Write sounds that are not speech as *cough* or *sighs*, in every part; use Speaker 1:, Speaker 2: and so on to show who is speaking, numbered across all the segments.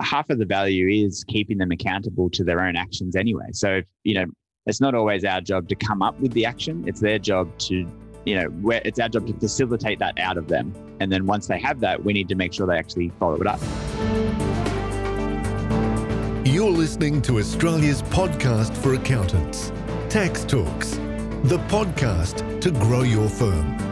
Speaker 1: half of the value is keeping them accountable to their own actions anyway. So, you know, it's not always our job to come up with the action. It's their job to, you know, it's our job to facilitate that out of them. And then once they have that, we need to make sure they actually follow it up.
Speaker 2: You're listening to Australia's podcast for accountants, Tax Talks, the podcast to grow your firm.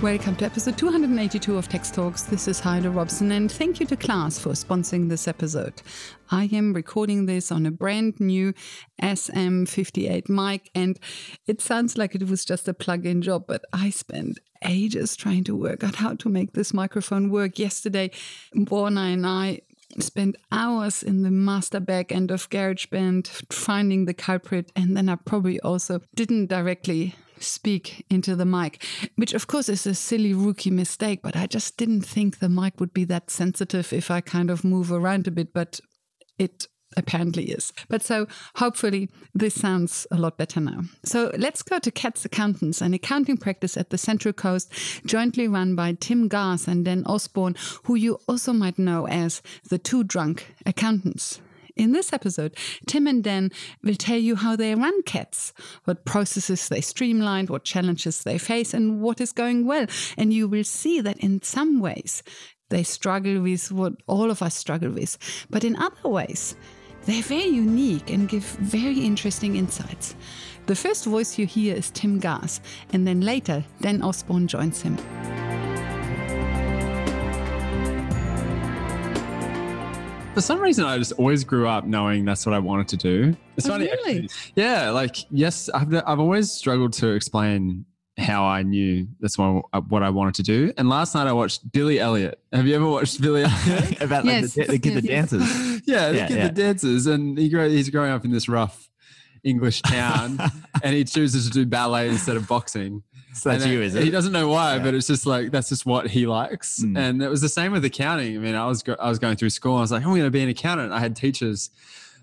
Speaker 3: Welcome to episode 282 of Tax Talks. This is Heide Robson, and thank you to Class for sponsoring this episode. I am recording this on a brand new SM58 mic, and it sounds like it was just a plug in job, but I spent ages trying to work out how to make this microphone work. Yesterday, Borna and I spent hours in the master back end of GarageBand finding the culprit, and then I probably also didn't directly speak into the mic, which of course is a silly rookie mistake, but I just didn't think the mic would be that sensitive if I kind of move around a bit, but it apparently is. But so hopefully this sounds a lot better now. So let's go to CATS Accountants, an accounting practice at the Central Coast, jointly run by Tim Gass and Dan Osborne, who you also might know as the two drunk accountants. In this episode, Tim and Dan will tell you how they run cats, what processes they streamlined, what challenges they face, and what is going well. And you will see that in some ways, they struggle with what all of us struggle with. But in other ways, they're very unique and give very interesting insights. The first voice you hear is Tim Gass, and then later, Dan Osborne joins him.
Speaker 4: For some reason, I just always grew up knowing that's what I wanted to do. It's
Speaker 3: Oh,
Speaker 4: funny,
Speaker 3: really?
Speaker 4: actually. Yeah, like yes, I've I've always struggled to explain how I knew that's what what I wanted to do. And last night I watched Billy Elliot. Have you ever watched Billy Elliot? *laughs*
Speaker 1: About like
Speaker 3: Yes,
Speaker 1: the, the kid
Speaker 3: yes,
Speaker 1: that dances. *laughs*
Speaker 4: yeah, the
Speaker 1: Yeah,
Speaker 4: kid
Speaker 1: yeah.
Speaker 4: that dances, and he grow, he's growing up in this rough English *laughs* town, and he chooses to do ballet instead of boxing.
Speaker 1: So that's
Speaker 4: And
Speaker 1: you, is it?
Speaker 4: He doesn't know why,
Speaker 1: Yeah.
Speaker 4: but it's just like that's just what he likes.
Speaker 1: Mm.
Speaker 4: And it was the same with accounting. I mean, I was go- I was going through school. I was like, I'm going to be an accountant. I had teachers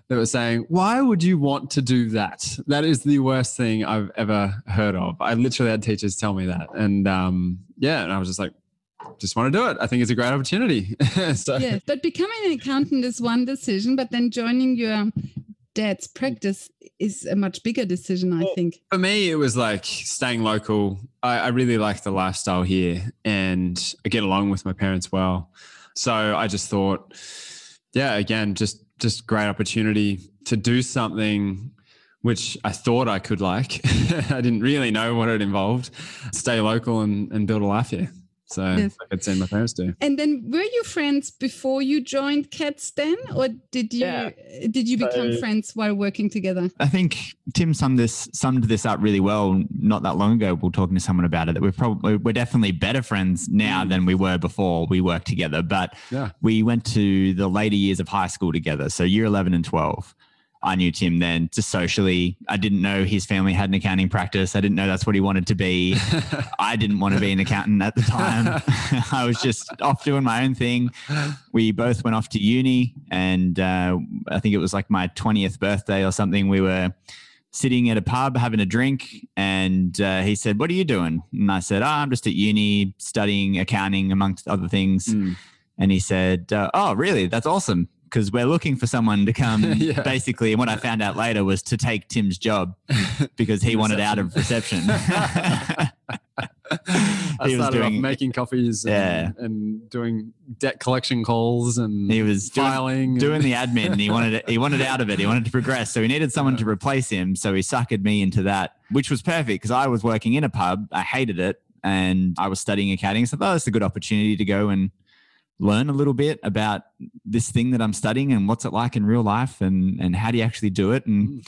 Speaker 4: that were saying, "Why would you want to do that? That is the worst thing I've ever heard of." I literally had teachers tell me that, and um, yeah, and I was just like, just want to do it. I think it's a great opportunity. *laughs* so,
Speaker 3: Yes, but becoming an accountant is one decision, but then joining your dad's practice is a much bigger decision, I think.
Speaker 4: For me, it was like staying local. I, I really like the lifestyle here and I get along with my parents well. So I just thought, yeah, again, just just great opportunity to do something which I thought I could like. *laughs* I didn't really know what it involved. Stay local and, and build a life here. So
Speaker 3: Yes.
Speaker 4: I'd seen my parents do.
Speaker 3: And then were you friends before you joined Cats then? Or did you
Speaker 1: Yeah.
Speaker 3: did you become
Speaker 1: So-
Speaker 3: friends while working together?
Speaker 1: I think Tim summed this summed this up really well. Not that long ago, We are talking to someone about it. That we're probably we're definitely better friends now mm. than we were before we worked together. But
Speaker 4: Yeah.
Speaker 1: we went to the later years of high school together. So year eleven and twelve. I knew Tim then just socially. I didn't know his family had an accounting practice. I didn't know that's what he wanted to be. *laughs* I didn't want to be an accountant at the time. *laughs* I was just off doing my own thing. We both went off to uni, and uh, I think it was like my 20th birthday or something. We were sitting at a pub having a drink, and uh, he said, What are you doing? And I said, Oh, I'm just at uni studying accounting, amongst other things.
Speaker 4: Mm.
Speaker 1: And he said, uh, Oh, really? That's awesome. Because we're looking for someone to come, *laughs*
Speaker 4: Yeah.
Speaker 1: basically. And what I found out later was to take Tim's job *laughs* because he wanted out of reception. *laughs*
Speaker 4: I
Speaker 1: He was
Speaker 4: started off
Speaker 1: doing-
Speaker 4: making coffees and,
Speaker 1: Yeah.
Speaker 4: and doing debt collection calls and
Speaker 1: He was doing-
Speaker 4: filing.
Speaker 1: doing the admin and he wanted it, he wanted out of it. He wanted to progress. So he needed someone to replace him. So he suckered me into that, which was perfect because I was working in a pub. I hated it and I was studying accounting. So I thought oh, it's a good opportunity to go and learn a little bit about this thing that I'm studying and what's it like in real life and, and how do you actually do it. And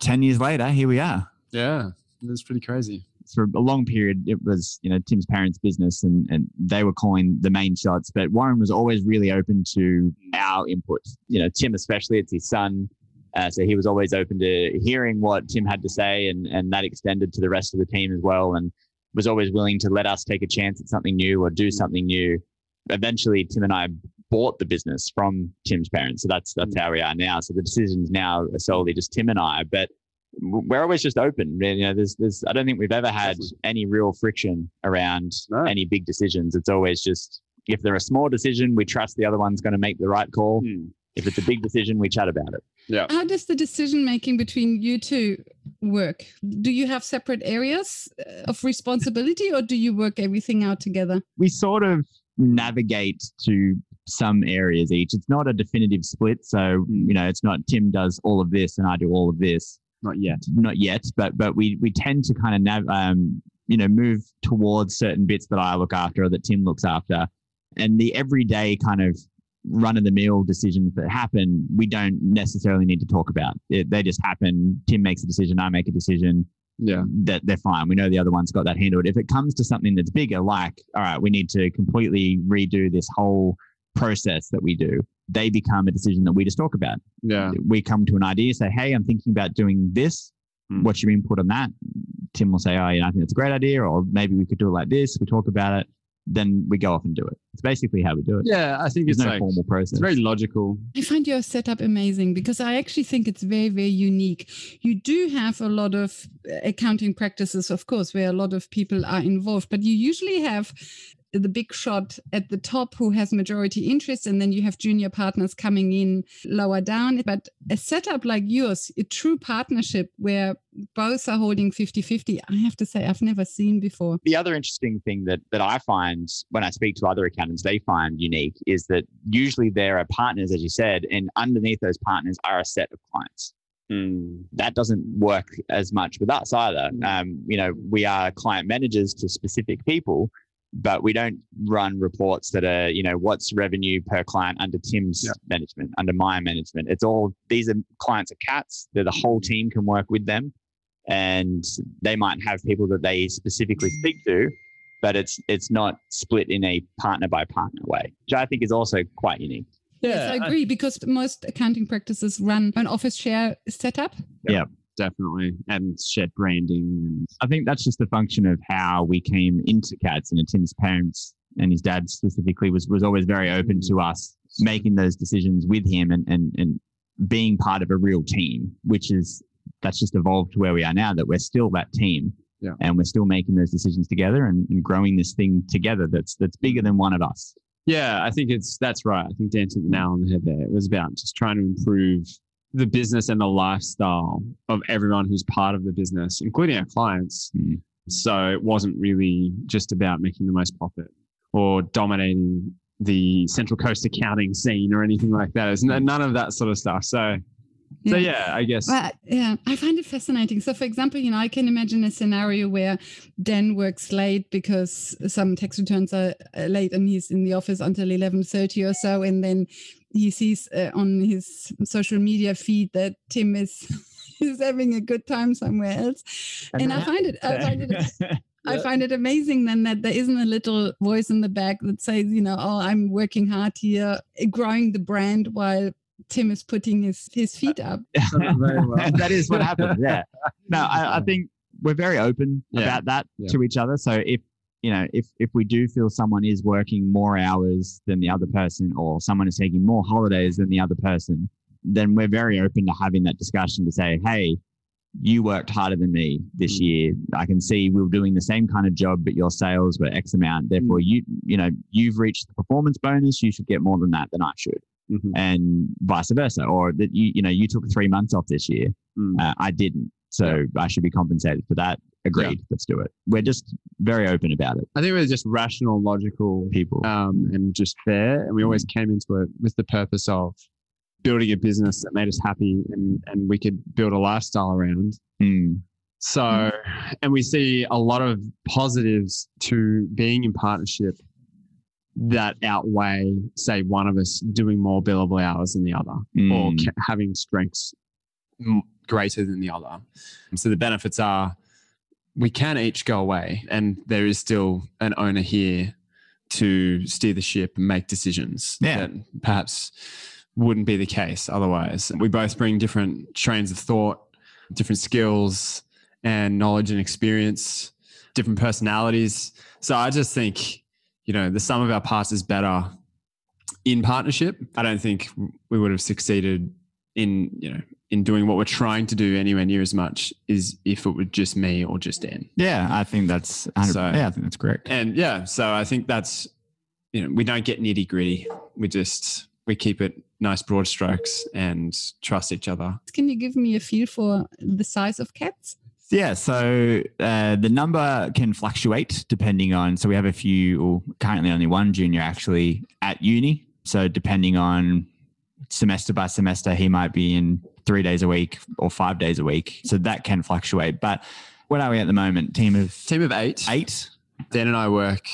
Speaker 1: 10 years later, here we are.
Speaker 4: yeah, it was pretty crazy.
Speaker 1: for a long period, it was you know Tim's parents' business, and and they were calling the main shots. But Warren was always really open to our input. You know, Tim especially, it's his son, uh, so he was always open to hearing what Tim had to say, and and that extended to the rest of the team as well, and was always willing to let us take a chance at something new or do something new. Eventually, Tim and I bought the business from Tim's parents, so that's that's how we are now. So the decisions now are solely just Tim and I, but we're always just open. You know, there's, there's, I don't think we've ever had any real friction around
Speaker 4: No.
Speaker 1: any big decisions. It's always just if they're a small decision, we trust the other one's going to make the right call.
Speaker 4: Hmm.
Speaker 1: If it's a big decision, we chat about it.
Speaker 4: Yeah.
Speaker 3: How does the decision making between you two work? Do you have separate areas uh, of responsibility or do you work everything out together?
Speaker 1: We sort of navigate to some areas each. It's not a definitive split. So, you know, it's not Tim does all of this and I do all of this.
Speaker 4: Not yet.
Speaker 1: Not yet, but but we we tend to kind of nav- um, you know move towards certain bits that I look after or that Tim looks after, and the everyday kind of run of the mill decisions that happen, we don't necessarily need to talk about. It, they just happen. Tim makes a decision, I make a decision.
Speaker 4: Yeah.
Speaker 1: That they're fine. We know the other one's got that handled. If it comes to something that's bigger, like all right, we need to completely redo this whole process that we do, they become a decision that we just talk about
Speaker 4: Yeah.
Speaker 1: we come to an idea, say, Hey, I'm thinking about doing this.
Speaker 4: Hmm.
Speaker 1: What's your input on that? Tim will say, Oh, yeah, I think that's a great idea. Or maybe we could do it like this. We talk about it. Then we go off and do it. It's basically how we do it.
Speaker 4: Yeah. I think
Speaker 1: There's
Speaker 4: it's
Speaker 1: no
Speaker 4: like,
Speaker 1: formal process.
Speaker 4: it's very logical.
Speaker 3: I find your setup amazing because I actually think it's very, very unique. You do have a lot of uh, accounting practices, of course, where a lot of people are involved, but you usually have the big shot at the top who has majority interest, and then you have junior partners coming in lower down. But a setup like yours, a true partnership where both are holding 50 50, I have to say, I've never seen before.
Speaker 1: the other interesting thing that that I find when I speak to other accountants, they find unique is that usually there are partners, as you said, and underneath those partners are a set of clients.
Speaker 4: Hmm.
Speaker 1: That doesn't work as much with us either. Um, you know, we are client managers to specific people, but we don't run reports that are, you know, what's revenue per client under Tim's
Speaker 4: Yeah.
Speaker 1: management, under my management. It's all these are clients are cats. They're the whole mm-hmm. team can work with them, and they might have people that they specifically speak to, but it's it's not split in a partner by partner way, which I think is also quite unique.
Speaker 3: yes, I agree because most accounting practices run an office share setup.
Speaker 4: Definitely. And shared branding. And
Speaker 1: I think that's just a function of how we came into cats. Know, Tim's parents and his dad specifically was was always very open to us making those decisions with him and and and being part of a real team, which is that's just evolved to where we are now. That we're still that team,
Speaker 4: Yeah.
Speaker 1: and we're still making those decisions together and, and growing this thing together. That's that's bigger than one of us.
Speaker 4: Yeah, I think it's that's right. I think Dan hit the nail on the head there. It was about just trying to improve the business and the lifestyle of everyone who's part of the business, including our clients.
Speaker 1: Mm.
Speaker 4: So it wasn't really just about making the most profit or dominating the Central Coast accounting scene or anything like that. It's none of that sort of stuff. So, so yeah, I guess.
Speaker 3: Well, yeah, I find it fascinating. So, for example, you know, I can imagine a scenario where Dan works late because some tax returns are uh, late, and he's in the office until eleven thirty or so, and then he sees uh, on his social media feed that Tim is *laughs* is having a good time somewhere else, and I find it, I find it. *laughs* I find it amazing then that there isn't a little voice in the back that says, you know, oh, I'm working hard here, growing the brand while Tim is putting his, his feet up. *laughs*
Speaker 4: Well. *laughs*
Speaker 1: that is what happened. Yeah. *laughs* No, I, I think we're very open
Speaker 4: Yeah.
Speaker 1: about that
Speaker 4: Yeah.
Speaker 1: to each other. So if you know, if if we do feel someone is working more hours than the other person, or someone is taking more holidays than the other person, then we're very open to having that discussion to say, hey, you worked harder than me this
Speaker 4: Mm.
Speaker 1: year. I can see we were doing the same kind of job, but your sales were X amount. Therefore,
Speaker 4: Mm.
Speaker 1: you you know you've reached the performance bonus. You should get more than that than I should
Speaker 4: Mhm.
Speaker 1: and vice versa. Or that you, you know, you took three months off this year.
Speaker 4: Mm.
Speaker 1: Uh, I didn't. So I should be compensated for that. Agreed. Let's do it. We're just very open about it.
Speaker 4: I think we're just rational, logical
Speaker 1: People.
Speaker 4: um, and just fair. And we always came into it with the purpose of building a business that made us happy and, and we could build a lifestyle around.
Speaker 1: Mm.
Speaker 4: So, and we see a lot of positives to being in partnership that outweigh, say, one of us doing more billable hours than the other or
Speaker 1: Mm.
Speaker 4: ca- having strengths m- greater than the other. So the benefits are we can each go away and there is still an owner here to steer the ship and make decisions
Speaker 1: Yeah.
Speaker 4: that perhaps wouldn't be the case otherwise. We both bring different trains of thought, different skills and knowledge and experience, different personalities. So I just think, you know, the sum of our parts is better in partnership. I don't think we would have succeeded in, you know, in doing what we're trying to do anywhere near as much is if it were just me or just Dan.
Speaker 1: Yeah, I think that's
Speaker 4: So-
Speaker 1: yeah, I think that's correct.
Speaker 4: And yeah, so I think that's you know we don't get nitty gritty. We just we keep it nice broad strokes and trust each other.
Speaker 3: Can you give me a feel for the size of cats?
Speaker 1: Yeah, so uh, the number can fluctuate depending on. So we have a few, or currently only one junior actually at uni. So depending on semester by semester, he might be in three days a week or five days a week. So that can fluctuate. But what are we at the moment? Team of
Speaker 4: Team of eight.
Speaker 1: eight.
Speaker 4: Dan and I work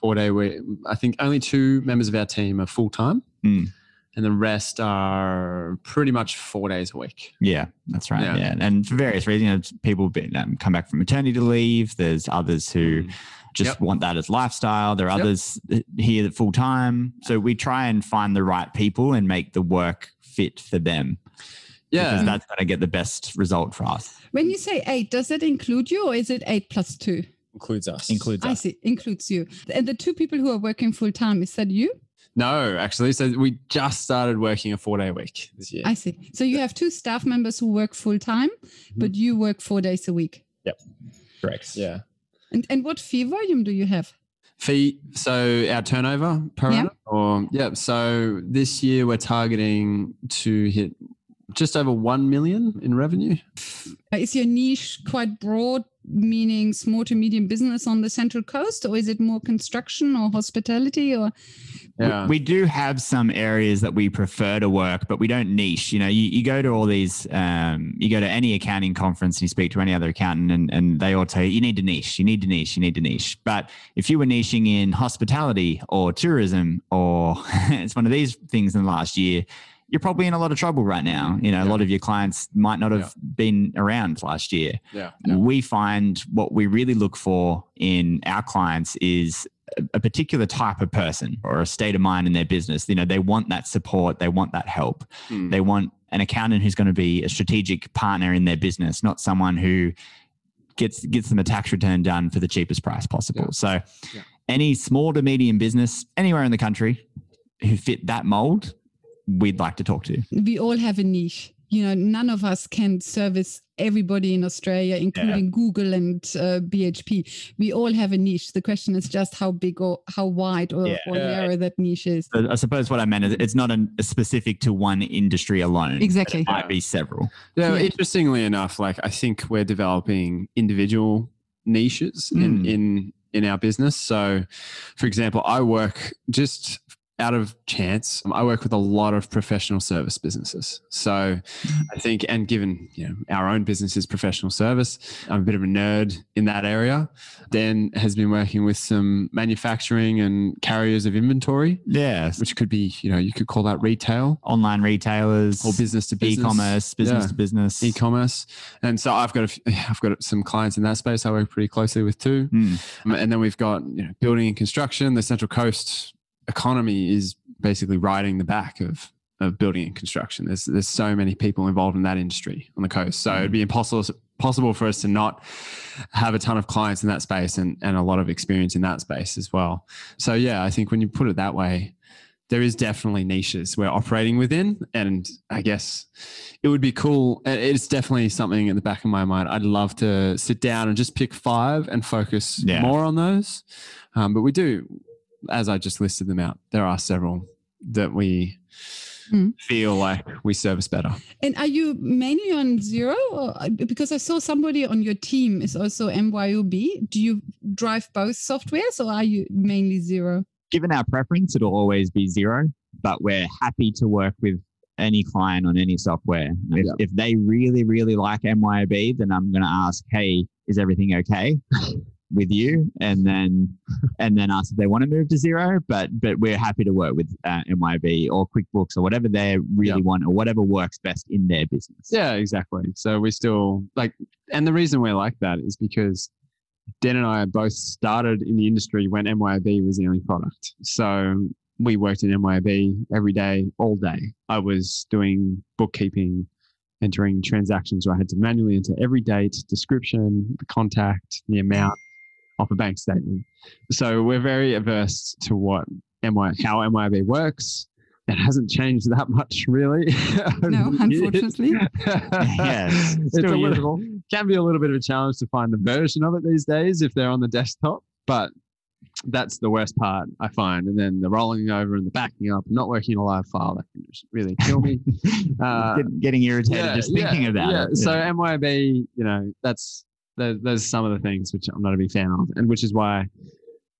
Speaker 4: four day week. I think only two members of our team are full time,
Speaker 1: Mm.
Speaker 4: And the rest are pretty much four days a week.
Speaker 1: Yeah, that's right.
Speaker 4: Yeah.
Speaker 1: Yeah, and for various reasons, you know, people been, um, come back from maternity leave. There's others who just
Speaker 4: Yep.
Speaker 1: want that as lifestyle. There are
Speaker 4: Yep.
Speaker 1: others here full time. So we try and find the right people and make the work fit for them.
Speaker 4: Yeah,
Speaker 1: because that's going to get the best result for us.
Speaker 3: When you say eight, does that include you or is it eight plus two?
Speaker 4: includes us.
Speaker 1: Includes
Speaker 3: I see, includes you. And the two people who are working full time, is that you?
Speaker 4: No, actually, so we just started working a four day week this year.
Speaker 3: I see. So you have two staff members who work full time,
Speaker 1: Mm-hmm.
Speaker 3: but you work four days a week. Yep.
Speaker 1: Correct.
Speaker 4: yeah.
Speaker 3: And and what fee volume do you have?
Speaker 4: Fee. So our turnover per
Speaker 3: Yeah.
Speaker 4: annum, or yeah. So this year we're targeting to hit just over one million in revenue.
Speaker 3: Is your niche quite broad, meaning small to medium business on the Central Coast, or is it more construction or hospitality? Or
Speaker 1: We-
Speaker 4: Yeah.
Speaker 1: We, do have some areas that we prefer to work, but we don't niche. You know, you, you go to all these, um, you go to any accounting conference and you speak to any other accountant, and, and they all tell you, you need to niche, you need to niche, you need to niche. But if you were niching in hospitality or tourism or *laughs* it's one of these things in the last year, you're probably in a lot of trouble right now. You know, a lot of your clients might not have been around last year
Speaker 4: yeah.
Speaker 1: we find what we really look for in our clients is a- a particular type of person or a state of mind in their business. You know, they want that support, they want that help.
Speaker 4: Hmm.
Speaker 1: They want an accountant who's going to be a strategic partner in their business, not someone who gets gets them a tax return done for the cheapest price possible.
Speaker 4: Yeah.
Speaker 1: So,
Speaker 4: Yeah.
Speaker 1: any small to medium business anywhere in the country who fit that mold, we'd like to talk to.
Speaker 3: we all have a niche. You know, none of us can service everybody in Australia, including Google and uh, BHP. We all have a niche. The question is just how big or how wide or,
Speaker 1: Yeah.
Speaker 3: or narrow that niche is.
Speaker 1: So I suppose what I meant is it's not an, specific to one industry alone.
Speaker 3: Exactly.
Speaker 1: It might be several.
Speaker 4: Yeah,
Speaker 3: Yeah.
Speaker 4: interestingly enough, like I think we're developing individual niches in,
Speaker 1: Mm.
Speaker 4: in in our business. So, for example, I work just out of chance. I work with a lot of professional service businesses. So, I think, and given you know our own business is professional service, I'm a bit of a nerd in that area. Dan has been working with some manufacturing and carriers of inventory,
Speaker 1: Yeah.
Speaker 4: which could be you know you could call that retail
Speaker 1: Online retailers
Speaker 4: or business to business,
Speaker 1: e-commerce, business
Speaker 4: Yeah
Speaker 1: to business.
Speaker 4: e-commerce and so i've got a *laughs* i've got some clients in that space i work pretty closely with too
Speaker 1: Mm.
Speaker 4: Um, and then we've got you know building and construction the central coast economy is basically riding the back of of building and construction. There's there's so many people involved in that industry on the coast. So it'd be impossible possible for us to not have a ton of clients in that space and and a lot of experience in that space as well. So yeah i think when you put it that way there is definitely niches we're operating within. And i guess it would be cool it's definitely something in the back of my mind. I'd love to sit down and just pick five and focus
Speaker 1: Yeah.
Speaker 4: more on those. Um, but we do as i just listed them out there are several that we
Speaker 3: Hmm.
Speaker 4: feel like we service better
Speaker 3: And are you mainly on Xero? Or, uh, because I saw somebody on your team is also MYOB. Do you drive both softwares or are you mainly Xero?
Speaker 1: Given our preference, it'll always be Xero, but we're happy to work with any client on any software. If,
Speaker 4: Yeah.
Speaker 1: if they really, really like MYOB, then I'm going to ask, hey, is everything okay *laughs* with you? And then, and then ask if they want to move to Xero. But but we're happy to work with uh, MYOB or QuickBooks or whatever they really
Speaker 4: Yeah.
Speaker 1: want or whatever works best in their business.
Speaker 4: Yeah, exactly. So we still like, and the reason we're like that is because Dan and I both started in the industry when MYOB was the only product. So we worked in MYOB every day, all day. I was doing bookkeeping, entering transactions where I had to manually enter every date, description, the contact, the amount off a bank statement. So we're very averse to what MY, how MYOB works. it hasn't changed that much, really. *laughs*
Speaker 3: No, unfortunately. *laughs*
Speaker 1: Yes,
Speaker 4: it's
Speaker 1: still
Speaker 4: a little, can be a little bit of a challenge to find the version of it these days if they're on the desktop. But that's the worst part I find. And then the rolling over and the backing up, not working in a live file, that can just really kill me. *laughs* Uh,
Speaker 1: getting irritated just thinking about
Speaker 4: yeah.
Speaker 1: it.
Speaker 4: So MYOB, you know, that's there, there's some of the things which I'm not a big fan of, and which is why,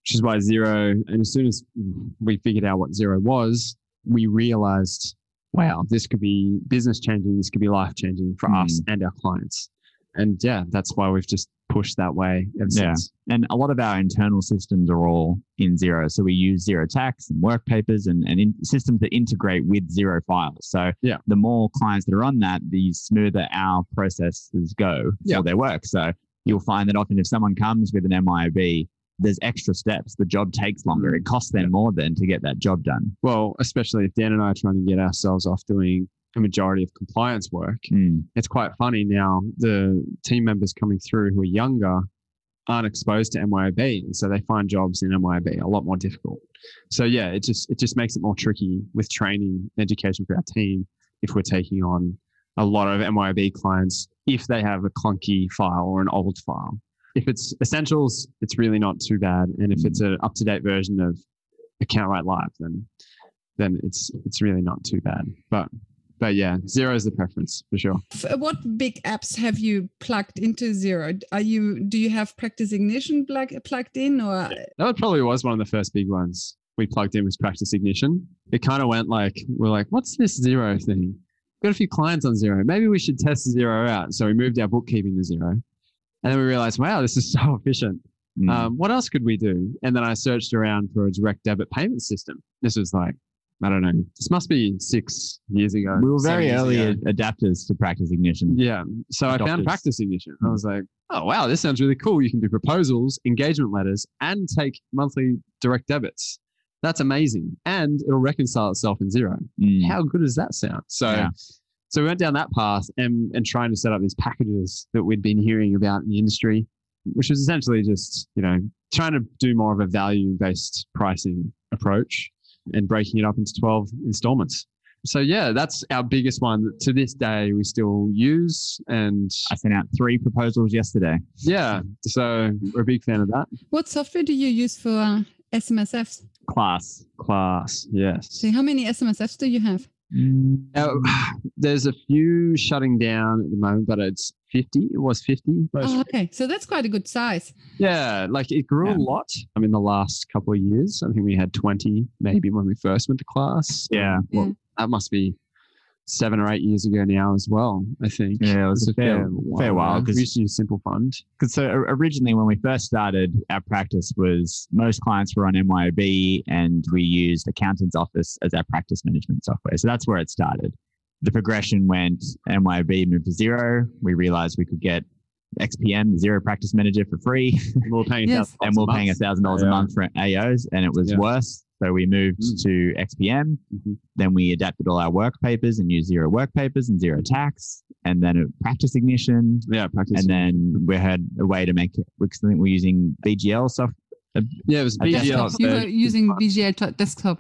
Speaker 4: which is why Xero. And as soon as we figured out what Xero was, we realized, wow, this could be business changing. This could be life changing for us
Speaker 1: Hmm.
Speaker 4: and our clients. And yeah, that's why we've just pushed that way ever
Speaker 1: Yeah.
Speaker 4: since.
Speaker 1: and a lot of our internal systems are all in Xero. So we use Xero tax and work papers and, and in, systems that integrate with Xero files. So
Speaker 4: Yeah.
Speaker 1: the more clients that are on that, the smoother our processes go
Speaker 4: Yeah.
Speaker 1: for their work. So you'll find that often if someone comes with an MYOB, there's extra steps. The job takes longer.
Speaker 4: Mm.
Speaker 1: It costs them more then to get that job done.
Speaker 4: Well, especially if Dan and I are trying to get ourselves off doing a majority of compliance work.
Speaker 1: Mm.
Speaker 4: it's quite funny now. The team members coming through who are younger aren't exposed to MYOB, and so they find jobs in MYOB a lot more difficult. So yeah, it just it just makes it more tricky with training and education for our team if we're taking on a lot of MYOB clients if they have a clunky file or an old file. If it's essentials, it's really not too bad, and if it's an up to date version of AccountRight Live, then then it's it's really not too bad. But but yeah, Xero is the preference for sure.
Speaker 3: What big apps have you plugged into Xero? Are you do you have Practice Ignition plug, plugged in or
Speaker 4: That probably was one of the first big ones we plugged in was Practice Ignition. It kind of went like, we're like, what's this Xero thing? Got a few clients on Xero. Maybe we should test Xero out. So we moved our bookkeeping to Xero. And then we realized, wow, this is *laughs* so efficient.
Speaker 1: Mm.
Speaker 4: Um, what else could we do? And then I searched around for a direct debit payment system. This was like, I don't know, this must be six years ago.
Speaker 1: we were
Speaker 4: seven
Speaker 1: very
Speaker 4: years
Speaker 1: early
Speaker 4: ago.
Speaker 1: adapters to practice ignition.
Speaker 4: Yeah. So I found
Speaker 1: Adopters.
Speaker 4: practice ignition. I was like, oh, wow, this sounds really cool. You can do proposals, engagement letters, and take monthly direct debits. That's amazing. And it'll reconcile itself in Xero.
Speaker 1: Mm.
Speaker 4: How good does that sound? So,
Speaker 1: Yeah.
Speaker 4: so we went down that path and, and trying to set up these packages that we'd been hearing about in the industry, which was essentially just, you know, trying to do more of a value based pricing approach and breaking it up into 12 installments. So yeah, that's our biggest one to this day we still use. And
Speaker 1: I sent out three proposals yesterday.
Speaker 4: yeah, so we're a big fan of that.
Speaker 3: what software do you use for uh, SMSFs?
Speaker 1: Class.
Speaker 4: Class, yes.
Speaker 3: So how many SMSFs do you have?
Speaker 4: Now, *sighs* there's a few shutting down at the moment, but it's 50. It was 50.
Speaker 3: Oh, okay, so that's quite a good size.
Speaker 4: Yeah, like it grew
Speaker 1: Yeah.
Speaker 4: a lot. I mean, the last couple of years, I think we had 20 maybe when we first went to class.
Speaker 1: Yeah.
Speaker 4: Well,
Speaker 3: Yeah.
Speaker 4: that must be seven or eight years ago now as well, I think.
Speaker 1: Yeah, it was
Speaker 4: It's
Speaker 1: a fair- fair while,
Speaker 4: ago.
Speaker 1: 'cause-
Speaker 4: we used to use Simple Fund.
Speaker 1: Because so originally, when we first started, our practice was most clients were on MYOB, and we used Accountants Office as our practice management software. So that's where it started. The progression went MYOB moved to Xero. We realized we could get XPM, the Xero Practice Manager, for free,
Speaker 4: We were paying
Speaker 3: Yes.
Speaker 1: and we we're paying a thousand dollars a month for AOs, and it was
Speaker 4: Yeah.
Speaker 1: worse. So we moved
Speaker 4: Mm.
Speaker 1: to XPM.
Speaker 4: Mhm.
Speaker 1: Then we adapted all our work papers and used Xero work papers and Xero tax, and then a practice ignition,
Speaker 4: Yeah, practice.
Speaker 1: and then we had a way to make it because I think we're using BGL soft.
Speaker 4: yeah, it was
Speaker 1: a
Speaker 4: BGL.
Speaker 3: You were using BGL to- desktop.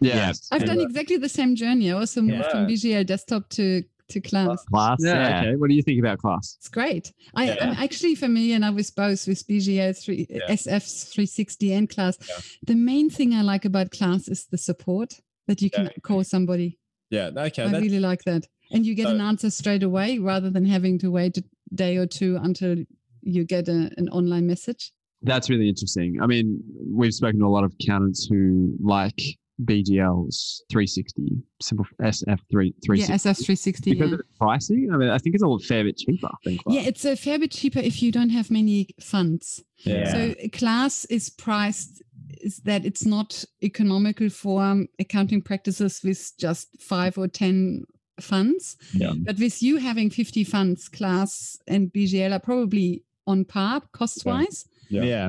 Speaker 4: Yeah.
Speaker 3: I've done exactly the same journey. I also moved from BGL desktop to to class.
Speaker 1: class.
Speaker 4: Yeah, okay. What do you think about class?
Speaker 3: It's great. I,
Speaker 5: Yeah.
Speaker 3: I'm actually familiar now with both with BGL three
Speaker 5: Yeah.
Speaker 3: SF 360 and class.
Speaker 5: Yeah.
Speaker 3: The main thing I like about class is the support that you can call somebody.
Speaker 5: Yeah. Okay.
Speaker 3: I
Speaker 5: That's,
Speaker 3: really like that. And you get an answer straight away rather than having to wait a day or two until you get a, an online message.
Speaker 4: That's really interesting. I mean, we've spoken to a lot of accountants who like BGL's 360, simple SF3 360.
Speaker 3: Yeah, SF 360.
Speaker 4: because
Speaker 3: Yeah.
Speaker 4: of the pricing. I mean, I think it's all a fair bit cheaper than class.
Speaker 3: yeah, it's a fair bit cheaper if you don't have many funds.
Speaker 5: yeah.
Speaker 3: So class is priced is that it's not economical for um, accounting practices with just five or ten funds.
Speaker 5: Yeah.
Speaker 3: But with you having 50 funds, class and BGL are probably on par cost wise.
Speaker 5: Yeah.
Speaker 1: yeah.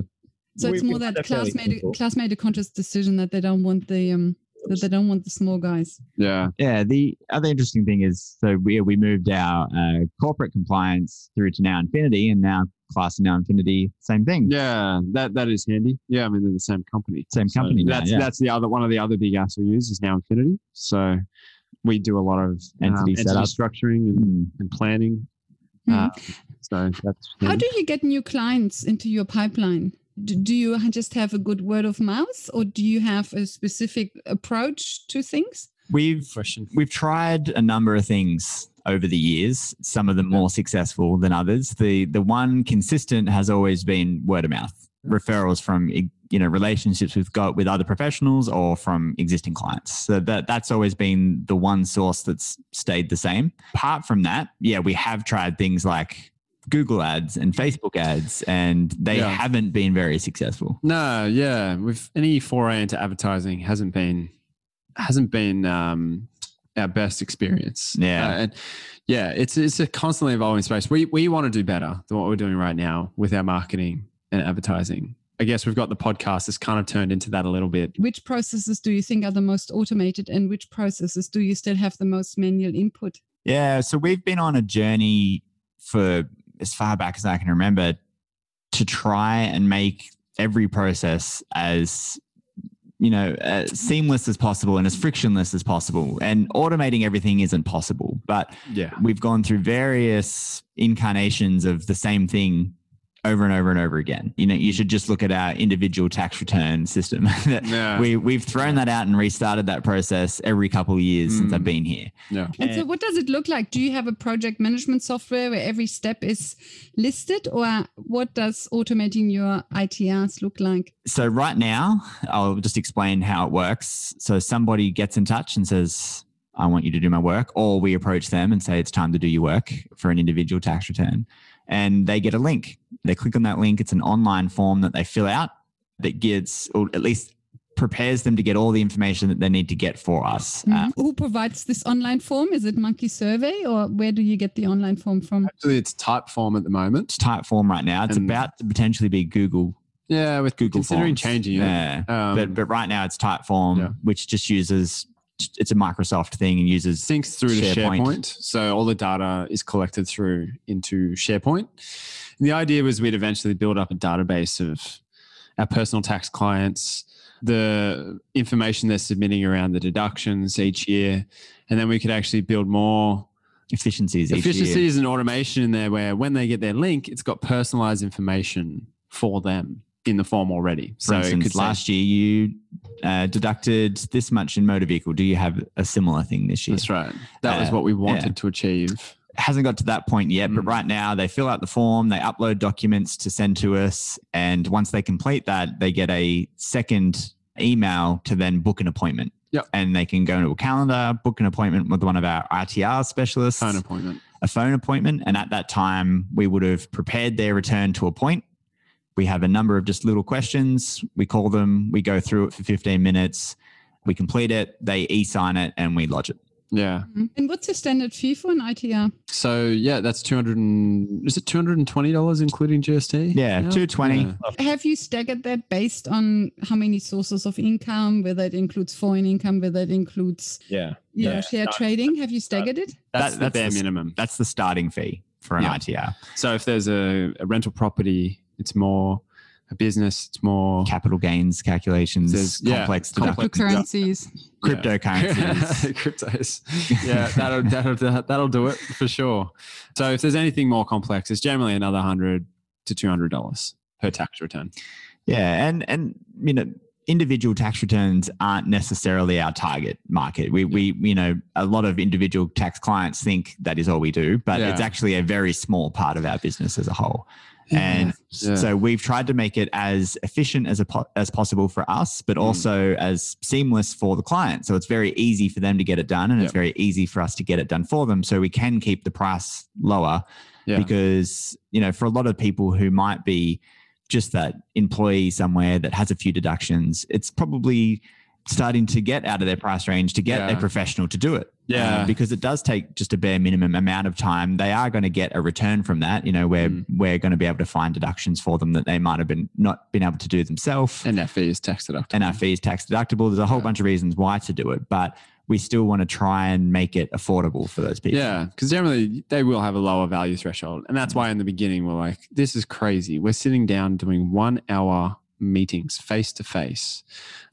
Speaker 3: So it's more that
Speaker 5: that
Speaker 3: class made a, class made a conscious decision that they don't want the um that they don't want the small guys.
Speaker 4: Yeah.
Speaker 1: Yeah, the other interesting thing is so we we moved our uh, corporate compliance through to NowInfinity, and now Class and NowInfinity, same thing.
Speaker 4: Yeah, that that is handy. Yeah, I mean they're the same company.
Speaker 1: Same
Speaker 4: So
Speaker 1: company now,
Speaker 4: that's
Speaker 1: yeah.
Speaker 4: that's the other one of the other big apps we use is NowInfinity. So we do a lot of um,
Speaker 1: Entity
Speaker 4: structuring and,
Speaker 1: Mm.
Speaker 4: and planning.
Speaker 3: Mhm.
Speaker 4: Uh, so that's
Speaker 3: How do you get new clients into your pipeline? Do, you just have a good word of mouth or do you have a specific approach to things?
Speaker 1: We've
Speaker 4: question.
Speaker 1: we've tried a number of things over the years. Some of them more successful than others. The the one consistent has always been word of mouth referrals from you know relationships we've got with other professionals or from existing clients. So that that's always been the one source that's stayed the same. Apart from that, yeah, we have tried things like Google ads and Facebook ads, and they
Speaker 4: Yeah.
Speaker 1: haven't been very successful.
Speaker 4: No, yeah, with any foray into advertising hasn't been hasn't been um, our best experience.
Speaker 1: Yeah.
Speaker 4: Uh, and yeah, it's it's a constantly evolving space. We we want to do better than what we're doing right now with our marketing and advertising. I guess we've got the podcast that's kind of turned into that a little bit.
Speaker 3: Which processes do you think are the most automated and which processes do you still have the most manual input?
Speaker 1: Yeah, so we've been on a journey for as far back as I can remember to try and make every process as you know as seamless as possible and as frictionless as possible. And automating everything isn't possible, but
Speaker 4: Yeah.
Speaker 1: we've gone through various incarnations of the same thing over and over and over again. You know, you should just look at our individual tax return system. *laughs*
Speaker 4: Yeah.
Speaker 1: we we've thrown that out and restarted that process every couple of years since
Speaker 4: Mm.
Speaker 1: I've been here.
Speaker 4: Yeah.
Speaker 3: And so, what does it look like? Do you have a project management software where every step is listed, or what does automating your ITRs look like?
Speaker 1: so right now i'll just explain how it works so somebody gets in touch and says i want you to do my work or we approach them and say it's time to do your work for an individual tax return and they get a link they click on that link it's an online form that they fill out that gets or at least prepares them to get all the information that they need to get for us Uh,
Speaker 3: Mhm. Who provides this online form? Is it Monkey Survey, or where do you get the online form from?
Speaker 4: Actually, it's Typeform at the moment.
Speaker 1: it's Typeform right now it's
Speaker 4: And-
Speaker 1: about to potentially be google
Speaker 4: Yeah, with
Speaker 1: google
Speaker 4: considering
Speaker 1: Forms.
Speaker 4: changing it.
Speaker 1: yeah
Speaker 4: Um,
Speaker 1: but but right now it's Typeform,
Speaker 4: Yeah.
Speaker 1: which just uses it's a Microsoft thing and uses
Speaker 4: syncs through to
Speaker 1: SharePoint.
Speaker 4: SharePoint. So all the data is collected through into SharePoint. And the idea was we'd eventually build up a database of our personal tax clients, the information they're submitting around the deductions each year, and then we could actually build more
Speaker 1: efficiencies.
Speaker 4: efficiencies and automation in there where when they get their link, it's got personalized information for them in the form already.
Speaker 1: For
Speaker 4: So
Speaker 1: instance, last year you uh, deducted this much in motor vehicle. Do you have a similar thing this year?
Speaker 4: That's right. That was
Speaker 1: Uh,
Speaker 4: what we wanted
Speaker 1: yeah.
Speaker 4: to achieve.
Speaker 1: hasn't got to that point yet, but
Speaker 4: Mm.
Speaker 1: right now they fill out the form, they upload documents to send to us, and once they complete that, they get a second email to then book an appointment.
Speaker 4: Yep.
Speaker 1: And they can go into a calendar, book an appointment with one of our ITR specialists,
Speaker 4: Phone appointment.
Speaker 1: a phone appointment. And at that time, we would have prepared their return to a point. We have a number of just little questions. We call them, we go through it for 15 minutes, we complete it, they e sign it, and we lodge it.
Speaker 4: Yeah. Mm-hmm.
Speaker 3: And what's the standard fee for an ITR?
Speaker 4: So yeah, that's two hundred and is it two hundred and twenty dollars including GST?
Speaker 1: Yeah, 220.
Speaker 4: Yeah.
Speaker 3: Have you staggered that based on how many sources of income, whether it includes foreign income, whether it includes
Speaker 4: Yeah.
Speaker 3: you know,
Speaker 4: Yeah.
Speaker 3: share trading? Have you staggered it?
Speaker 4: That's
Speaker 1: That-
Speaker 4: the bare
Speaker 1: the-
Speaker 4: minimum.
Speaker 1: That's the starting fee for an
Speaker 4: Yeah.
Speaker 1: ITR.
Speaker 4: So if there's a, a rental property, it's more a business, it's more
Speaker 1: Capital gains calculations,
Speaker 4: There's- yeah,
Speaker 1: complex deductions,
Speaker 3: Cryptocurrencies.
Speaker 1: cryptocurrencies. *laughs*
Speaker 4: cryptos. Yeah, *laughs* that'll, that'll that'll do it for sure. So if there's anything more complex, it's generally another hundred to two hundred dollars per tax return.
Speaker 1: Yeah, and and you know, individual tax returns aren't necessarily our target market. We we you know, a lot of individual tax clients think that is all we do, but it's actually a very small part of our business as a whole. And
Speaker 4: Yeah.
Speaker 1: so we've tried to make it as efficient as a po- as possible for us, but
Speaker 4: Mm.
Speaker 1: also as seamless for the client. So it's very easy for them to get it done, and it's very easy for us to get it done for them. So we can keep the price lower
Speaker 4: Yeah.
Speaker 1: because you know for a lot of people who might be just that employee somewhere that has a few deductions it's probably starting to get out of their price range to get a professional to do it
Speaker 4: Yeah.
Speaker 1: Um, because it does take just a bare minimum amount of time they are going to get a return from that you know where
Speaker 4: Mm.
Speaker 1: we're going to be able to find deductions for them that they might have been not been able to do themselves
Speaker 4: and that fee is tax deductible.
Speaker 1: and our fee is tax deductible. There's a whole
Speaker 4: Yeah.
Speaker 1: bunch of reasons why to do it, but we still want to try and make it affordable for those people.
Speaker 4: Yeah, because generally they will have a lower value threshold. And that's why in the beginning we're like, this is crazy. We're sitting down doing one hour meetings face to face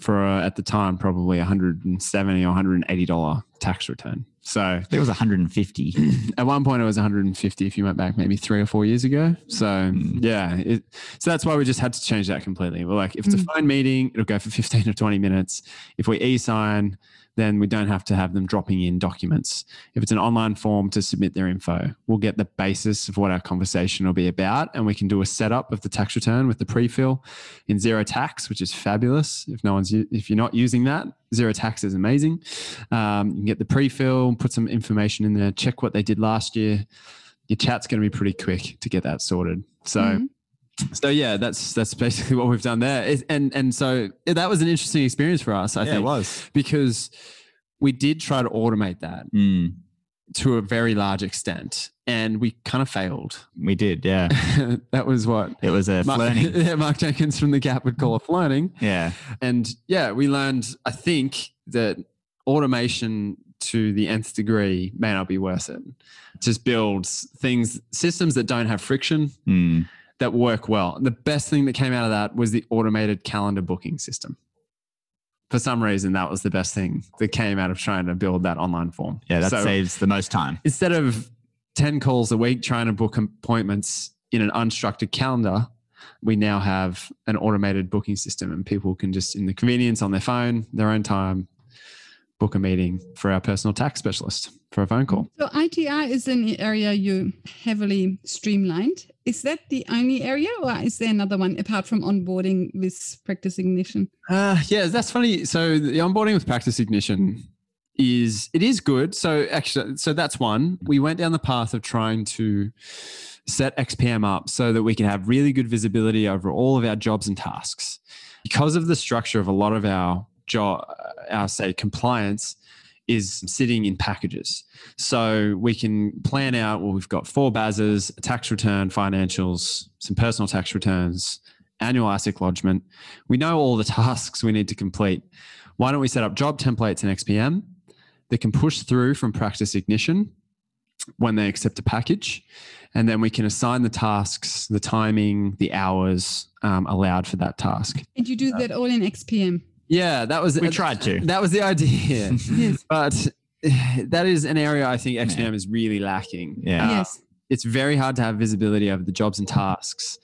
Speaker 4: for uh, at the time probably 170 or 180 dollar tax return. So
Speaker 1: It was 150. *clears throat*
Speaker 4: at one point it was 150 if you went back maybe three or four years ago. So hmm. yeah, it, so that's why we just had to change that completely. We're like, if it's a hmm. phone meeting, it'll go for 15 or 20 minutes. If we e-sign, then we don't have to have them dropping in documents. If it's an online form to submit their info, we'll get the basis of what our conversation will be about, and we can do a setup of the tax return with the pre-fill in Xero Tax, which is fabulous. If no one's if you're not using that, Xero Tax is amazing. Um, you can get the pre-fill, put some information in there, check what they did last year. Your chat's going to be pretty quick to get that sorted. So.
Speaker 3: Mhm.
Speaker 4: So yeah, that's that's basically *laughs* what we've done there, It- and and so that was an interesting experience for us. I
Speaker 1: yeah,
Speaker 4: think
Speaker 1: it was.
Speaker 4: because we did try to automate that
Speaker 1: Mm,
Speaker 4: to a very large extent, and we kind of failed.
Speaker 1: we did. Yeah. *laughs*
Speaker 4: that was what
Speaker 1: It was a
Speaker 4: Mark,
Speaker 1: learning. *laughs*
Speaker 4: yeah, Mark Jenkins from the Gap would call a learning.
Speaker 1: Yeah.
Speaker 4: And yeah, we learned. I think that automation to the nth degree may not be worth it. Just builds things, systems that don't have friction
Speaker 1: Mm,
Speaker 4: that work well. The best thing that came out of that was the automated calendar booking system. For some reason, that was the best thing that came out of trying to build that online form.
Speaker 1: yeah, that
Speaker 4: So
Speaker 1: saves the most time.
Speaker 4: instead of 10 calls a week trying to book appointments in an unstructured calendar, we now have an automated booking system and people can just, in the convenience on their phone, their own time, book a meeting for our personal tax specialist for a phone call.
Speaker 3: So ITR is an area you heavily streamlined. Is that the only area, or is there another one apart from onboarding with Practice Ignition?
Speaker 4: Uh, yeah, that's funny. So the onboarding with Practice Ignition is it is good. So actually, so that's one. We went down the path of trying to set XPM up so that we can have really good visibility over all of our jobs and tasks. Because of the structure of a lot of our job, our say compliance is sitting in packages. So we can plan out, well, we've got four BASs, a tax return, financials, some personal tax returns, annual ASIC lodgement. We know all the *laughs* tasks we need to complete. Why don't we set up job templates in XPM that can push through from Practice Ignition when they accept a package? And then we can assign the tasks, the timing, the hours um, allowed for that task.
Speaker 3: And you do that all in XPM.
Speaker 4: Yeah, that was
Speaker 1: We tried to.
Speaker 4: That was the idea, *laughs*
Speaker 3: Yes.
Speaker 4: but *sighs* that is an area I think XPM is really lacking.
Speaker 1: Yeah.
Speaker 4: Uh,
Speaker 3: yes.
Speaker 4: it's very hard to have visibility over the jobs and tasks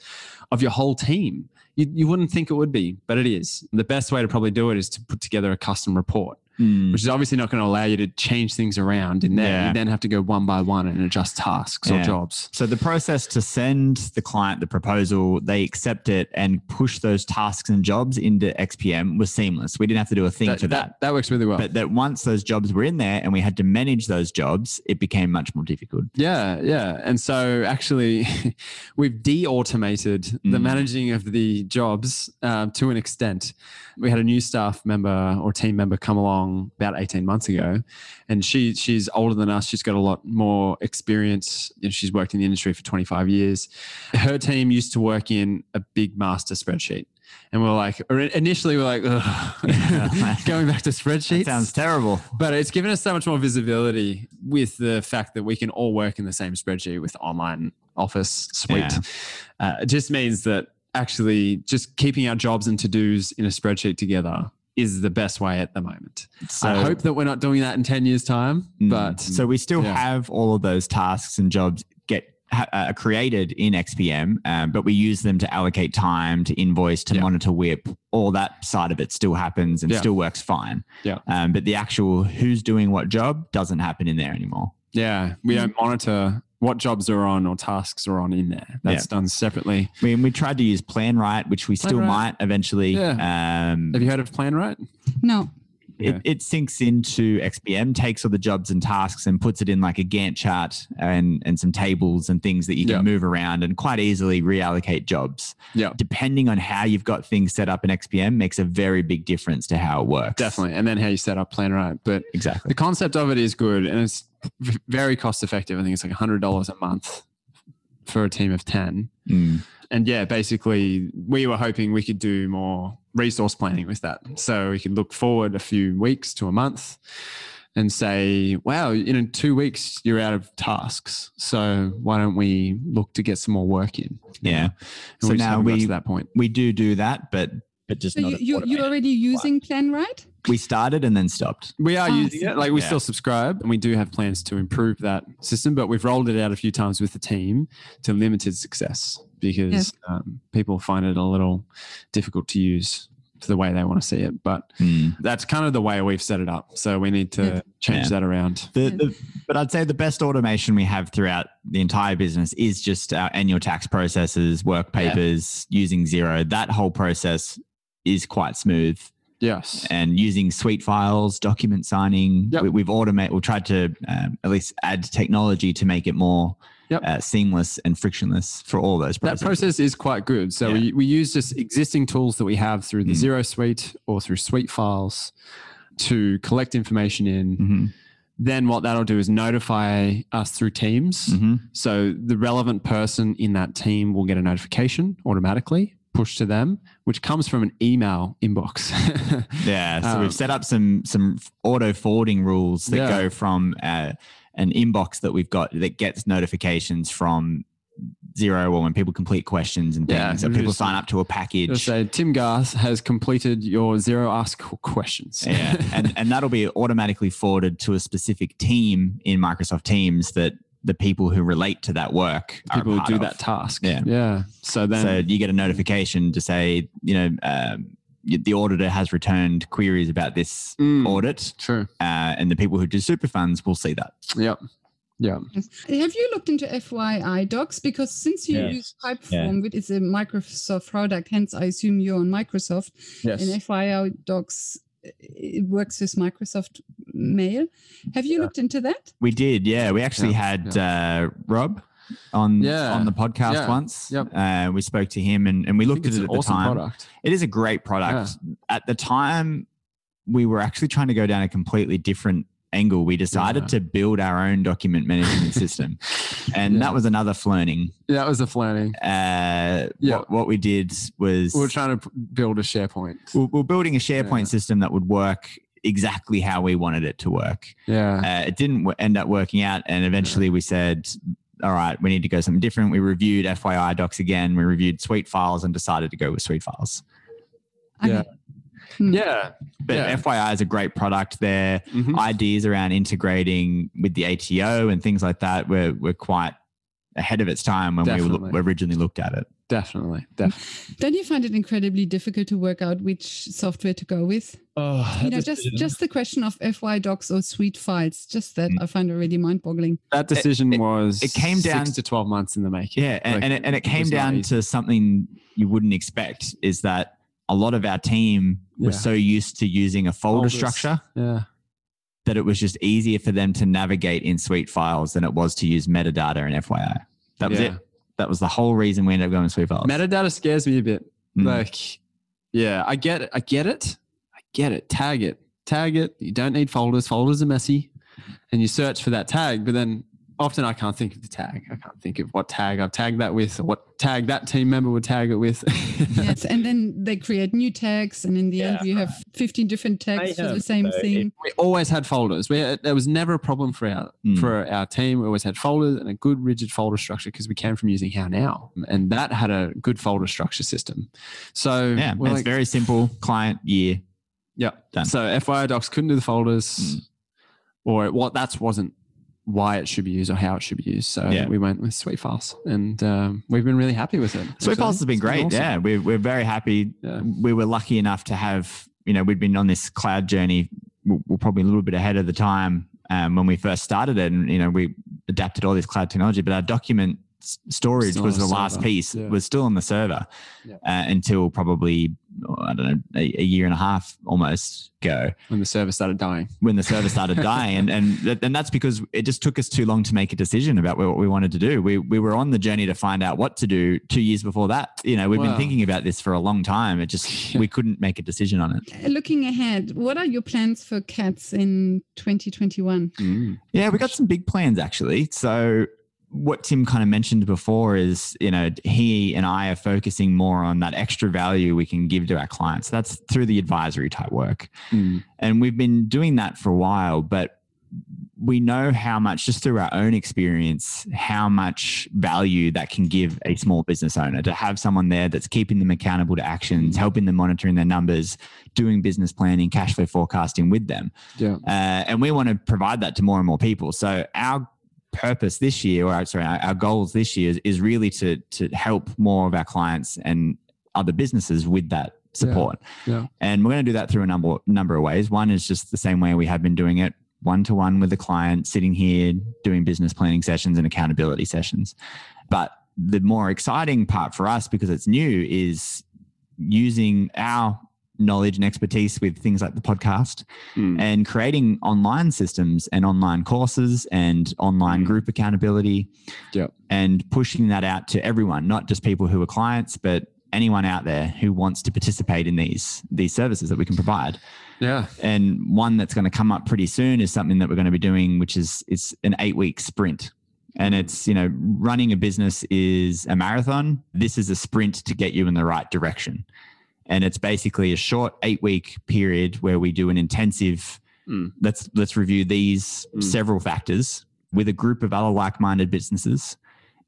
Speaker 4: of your whole team. You, you wouldn't think it would be, but it is. The best way to probably do it is to put together a custom report,
Speaker 1: Mm,
Speaker 4: which is obviously not going to allow you to change things around in there.
Speaker 1: Yeah.
Speaker 4: You then have to go one by one and adjust tasks or jobs.
Speaker 1: So the process to send the client the proposal, they accept it and push those tasks and jobs into XPM was seamless. We didn't have to do a thing
Speaker 4: That,
Speaker 1: for
Speaker 4: that,
Speaker 1: that.
Speaker 4: that works really well.
Speaker 1: But that once those jobs were in there and we had to manage those jobs, it became much more difficult.
Speaker 4: Yeah, yeah. And so actually, *laughs* we've de automated the
Speaker 1: Mm.
Speaker 4: managing of the jobs um, to an extent. We had a new staff member or team member come along about 18 months ago, and she she's older than us. She's got a lot more experience. You know, she's worked in the industry for 25 years. Her team used to work in a big master spreadsheet. And we we're like, or initially we we're like, *laughs* *laughs* going back to spreadsheets.
Speaker 1: That sounds terrible.
Speaker 4: But it's given us so much more visibility with the fact that we can all work in the same spreadsheet with online office suite.
Speaker 1: Yeah.
Speaker 4: Uh, it just means that actually just keeping our jobs and to dos in a spreadsheet together is the best way at the moment.
Speaker 1: So,
Speaker 4: I hope that we're not doing that in 10 years' time,
Speaker 1: Mm.
Speaker 4: but
Speaker 1: so we still
Speaker 4: yeah.
Speaker 1: have all of those tasks and jobs get uh, created in XPM, um, but we use them to allocate time, to invoice, to
Speaker 4: Yeah.
Speaker 1: monitor WIP. All that side of it still happens and
Speaker 4: Yeah.
Speaker 1: still works fine.
Speaker 4: Yeah.
Speaker 1: Um, but the actual who's doing what job doesn't happen in there anymore.
Speaker 4: yeah, we don't monitor what jobs are on or tasks are on in there. That's done separately.
Speaker 1: I mean, we tried to use PlanRight, which we still
Speaker 4: PlanRight.
Speaker 1: might eventually.
Speaker 4: Yeah.
Speaker 1: Um,
Speaker 4: Have you heard of PlanRight?
Speaker 3: No.
Speaker 1: it,
Speaker 4: Okay.
Speaker 1: it syncs into XPM, takes all the jobs and tasks and puts it in like a Gantt chart and, and some tables and things that you can
Speaker 4: Yeah.
Speaker 1: move around and quite easily reallocate jobs.
Speaker 4: Yeah.
Speaker 1: Depending on how you've got things set up in XPM makes a very big difference to how it works.
Speaker 4: Definitely. And then how you set up PlanRight. But
Speaker 1: Exactly.
Speaker 4: the concept of it is good and it's v- very cost effective. I think it's like $100 a month for a team of 10.
Speaker 1: Mm.
Speaker 4: And yeah, basically, we were hoping we could do more resource planning with that. So we could look forward a few weeks to a month, and say, wow, in two weeks you're out of tasks. So why don't we look to get some more work in?
Speaker 1: Yeah.
Speaker 4: And
Speaker 1: So
Speaker 4: we
Speaker 1: now
Speaker 4: haven't got
Speaker 1: we-
Speaker 4: to that point.
Speaker 1: We do do that, but but just
Speaker 3: So
Speaker 1: not
Speaker 3: you, you, you're already using PlanRight?
Speaker 1: We started and then stopped.
Speaker 4: We are
Speaker 3: Ah,
Speaker 4: using it. Like we
Speaker 1: Yeah.
Speaker 4: still subscribe and we do have plans to improve that system, but we've rolled it out a few times with the team to limited success because
Speaker 3: Yes.
Speaker 4: um, people find it a little difficult to use to the way they want to see it. But
Speaker 1: Mm.
Speaker 4: that's kind of the way we've set it up. So we need to
Speaker 3: Yeah.
Speaker 4: change
Speaker 1: Yeah.
Speaker 4: that around.
Speaker 1: The, the, but I'd say the best automation we have throughout the entire business is just our annual tax processes, work
Speaker 4: Yeah.
Speaker 1: papers, using Xero. That whole process is quite smooth.
Speaker 4: Yes.
Speaker 1: And using suite files, document signing,
Speaker 4: Yep.
Speaker 1: we, we've automated. We've tried to um, at least add technology to make it more
Speaker 4: Yep.
Speaker 1: uh, seamless and frictionless for all those processes.
Speaker 4: That process is quite good. So
Speaker 1: Yeah.
Speaker 4: we, we use just existing tools that we have through the
Speaker 1: Mm.
Speaker 4: Xero Suite or through Suite files to collect information in.
Speaker 1: hmm
Speaker 4: Then what that'll do is notify us through Teams.
Speaker 1: hmm
Speaker 4: So the relevant person in that team will get a notification automatically pushed to them, which comes from an email inbox. *laughs*
Speaker 1: Yeah, so
Speaker 4: Um,
Speaker 1: we've set up some some auto forwarding rules that
Speaker 4: Yeah.
Speaker 1: go from uh, an inbox that we've got that gets notifications from Xero or when people complete questions and things.
Speaker 4: Yeah,
Speaker 1: so people
Speaker 4: just-
Speaker 1: sign up to a package.
Speaker 4: Say Tim Garth has completed your Xero ask questions.
Speaker 1: yeah, and and that'll be automatically forwarded to a specific team in Microsoft Teams that the people who relate to that work are a
Speaker 4: people who do
Speaker 1: of.
Speaker 4: that task.
Speaker 1: Yeah.
Speaker 4: Yeah. So then
Speaker 1: so you get a notification to say, you know, um, the auditor has returned queries about this
Speaker 4: Mm,
Speaker 1: audit,
Speaker 4: true.
Speaker 1: uh, and the people who do super funds will see that.
Speaker 4: Yep. Yeah.
Speaker 3: Yes. Have you looked into FYI docs? Because since you
Speaker 1: Yes.
Speaker 3: use Typeform, which is a Microsoft product, hence I assume you're on Microsoft,
Speaker 4: Yes.
Speaker 3: and FYI docs it works with Microsoft Mail. Have you looked into that?
Speaker 1: We did, yeah. We actually
Speaker 4: Yeah,
Speaker 1: had uh, Rob on
Speaker 4: Yeah,
Speaker 1: on the podcast
Speaker 4: yeah,
Speaker 1: once.
Speaker 4: yep.
Speaker 1: Uh, we spoke to him and, and we looked at it
Speaker 4: an
Speaker 1: at the
Speaker 4: awesome
Speaker 1: time.
Speaker 4: product.
Speaker 1: It is a great product. At the time, we were actually trying to go down a completely different angle. We decided
Speaker 4: Yeah.
Speaker 1: to build our own document management system, *laughs* and
Speaker 4: Yeah.
Speaker 1: that was another learning.
Speaker 4: That was a flanning.
Speaker 1: Uh,
Speaker 4: Yeah.
Speaker 1: what, what we did was
Speaker 4: We were trying to build a SharePoint.
Speaker 1: we we're building a SharePoint
Speaker 4: Yeah.
Speaker 1: system that would work exactly how we wanted it to work.
Speaker 4: Yeah.
Speaker 1: Uh, it didn't w- end up working out, and eventually we said, "All right, we need to go something different." We reviewed FYI docs again. We reviewed Suite files and decided to go with Suite files.
Speaker 4: Yeah.
Speaker 3: Hmm.
Speaker 4: yeah.
Speaker 1: But
Speaker 4: Yeah.
Speaker 1: FYI is a great product. Their
Speaker 4: Mhm.
Speaker 1: ideas around integrating with the ATO and things like that were were quite ahead of its time when we
Speaker 4: Definitely.
Speaker 1: lo- originally looked at it.
Speaker 4: Definitely. Definitely.
Speaker 3: Don't you find it incredibly difficult to work out which software to go with?
Speaker 4: Oh,
Speaker 3: You know, just just the question of FY docs or suite files, just that
Speaker 1: Mm.
Speaker 3: I find already mind-boggling.
Speaker 4: that decision
Speaker 1: it-
Speaker 4: was
Speaker 1: it came down-
Speaker 4: six to 12 months in the making.
Speaker 1: Yeah, and,
Speaker 4: Like,
Speaker 1: and, it, and it came
Speaker 4: was
Speaker 1: down to something you wouldn't expect is that a lot of our team were
Speaker 4: Yeah.
Speaker 1: so used to using a folder
Speaker 4: Folders.
Speaker 1: structure
Speaker 4: Yeah.
Speaker 1: that it was just easier for them to navigate in Suite files than it was to use metadata and FYI. That was
Speaker 4: Yeah.
Speaker 1: it. That was the whole reason we ended up going with Suite files.
Speaker 4: Metadata scares me a bit.
Speaker 1: Mm.
Speaker 4: Like, yeah, I get it. I get it. I get it. Tag it. Tag it. You don't need folders. Folders are messy. And you search for that tag, but then often I can't think of the tag. I can't think of what tag I've tagged that with or what tag that team member would tag it with. *laughs*
Speaker 3: yes, and then they create new tags, and in the end,
Speaker 1: Yeah.
Speaker 3: you have 15 different tags for the same thing.
Speaker 4: we always had folders. We there was never a problem for our
Speaker 1: Mm.
Speaker 4: for our team. We always had folders and a good rigid folder structure because we came from using HowNow, and that had a good folder structure system. So
Speaker 1: yeah, it's
Speaker 4: like,
Speaker 1: very simple. Client year.
Speaker 4: yeah.
Speaker 1: Done.
Speaker 4: So FYI docs couldn't do the folders,
Speaker 1: Mm.
Speaker 4: or what that wasn't why it should be used or how it should be used. So
Speaker 1: Yeah.
Speaker 4: we went with Suite and um, we've been really happy with it.
Speaker 1: Files has been great.
Speaker 4: awesome.
Speaker 1: Yeah, we're, we're very happy.
Speaker 4: Yeah.
Speaker 1: We were lucky enough to have, you know, we'd been on this cloud journey. We're probably a little bit ahead of the time um, when we first started it. And, you know, we adapted all this cloud technology, but our document storage was the
Speaker 4: the
Speaker 1: last piece,
Speaker 4: Yeah.
Speaker 1: was still on the server uh, until probably, I don't know, a, a year and a half almost ago
Speaker 4: when the server started dying.
Speaker 1: when the server started dying. And, and, that- and that's because it just took us too long to make a decision about what we wanted to do. We, we were on the journey to find out what to do two years before that. You know, we've
Speaker 4: Wow.
Speaker 1: been thinking about this for a long time. It just, *laughs* we couldn't make a decision on it.
Speaker 3: Uh, Looking ahead, what are your plans for CATS in 2021?
Speaker 4: Mm.
Speaker 1: Yeah, we got some big plans actually. So what Tim kind of mentioned before is, you know, he and I are focusing more on that extra value we can give to our clients. That's through the advisory type work.
Speaker 4: Mm.
Speaker 1: And we've been doing that for a while, but we know how much, just through our own experience, how much value that can give a small business owner to have someone there that's keeping them accountable to actions, helping them monitoring their numbers, doing business planning, cash flow forecasting with them.
Speaker 4: Yeah.
Speaker 1: Uh, and we want to provide that to more and more people. So our purpose this year, or sorry, our, our goals this year is, is really to to help more of our clients and other businesses with that support.
Speaker 4: Yeah.
Speaker 1: And we're going to do that through a number number of ways. One is just the same way we have been doing it, one to one with the client, sitting here doing business planning sessions and accountability sessions. But the more exciting part for us, because it's new, is using our knowledge and expertise with things like the podcast
Speaker 4: Mm.
Speaker 1: and creating online systems and online courses and online
Speaker 4: Mm.
Speaker 1: group accountability
Speaker 4: Yep.
Speaker 1: and pushing that out to everyone not just people who are clients but anyone out there who wants to participate in these these services that we can provide
Speaker 4: Yeah.
Speaker 1: and one that's going to come up pretty soon is something that we're going to be doing which is it's an 8 week sprint and it's you know running a business is a marathon this is a sprint to get you in the right direction and it's basically a short 8 week period where we do an intensive
Speaker 4: Mm.
Speaker 1: let's let's review these
Speaker 4: Mm.
Speaker 1: several factors with a group of other like-minded businesses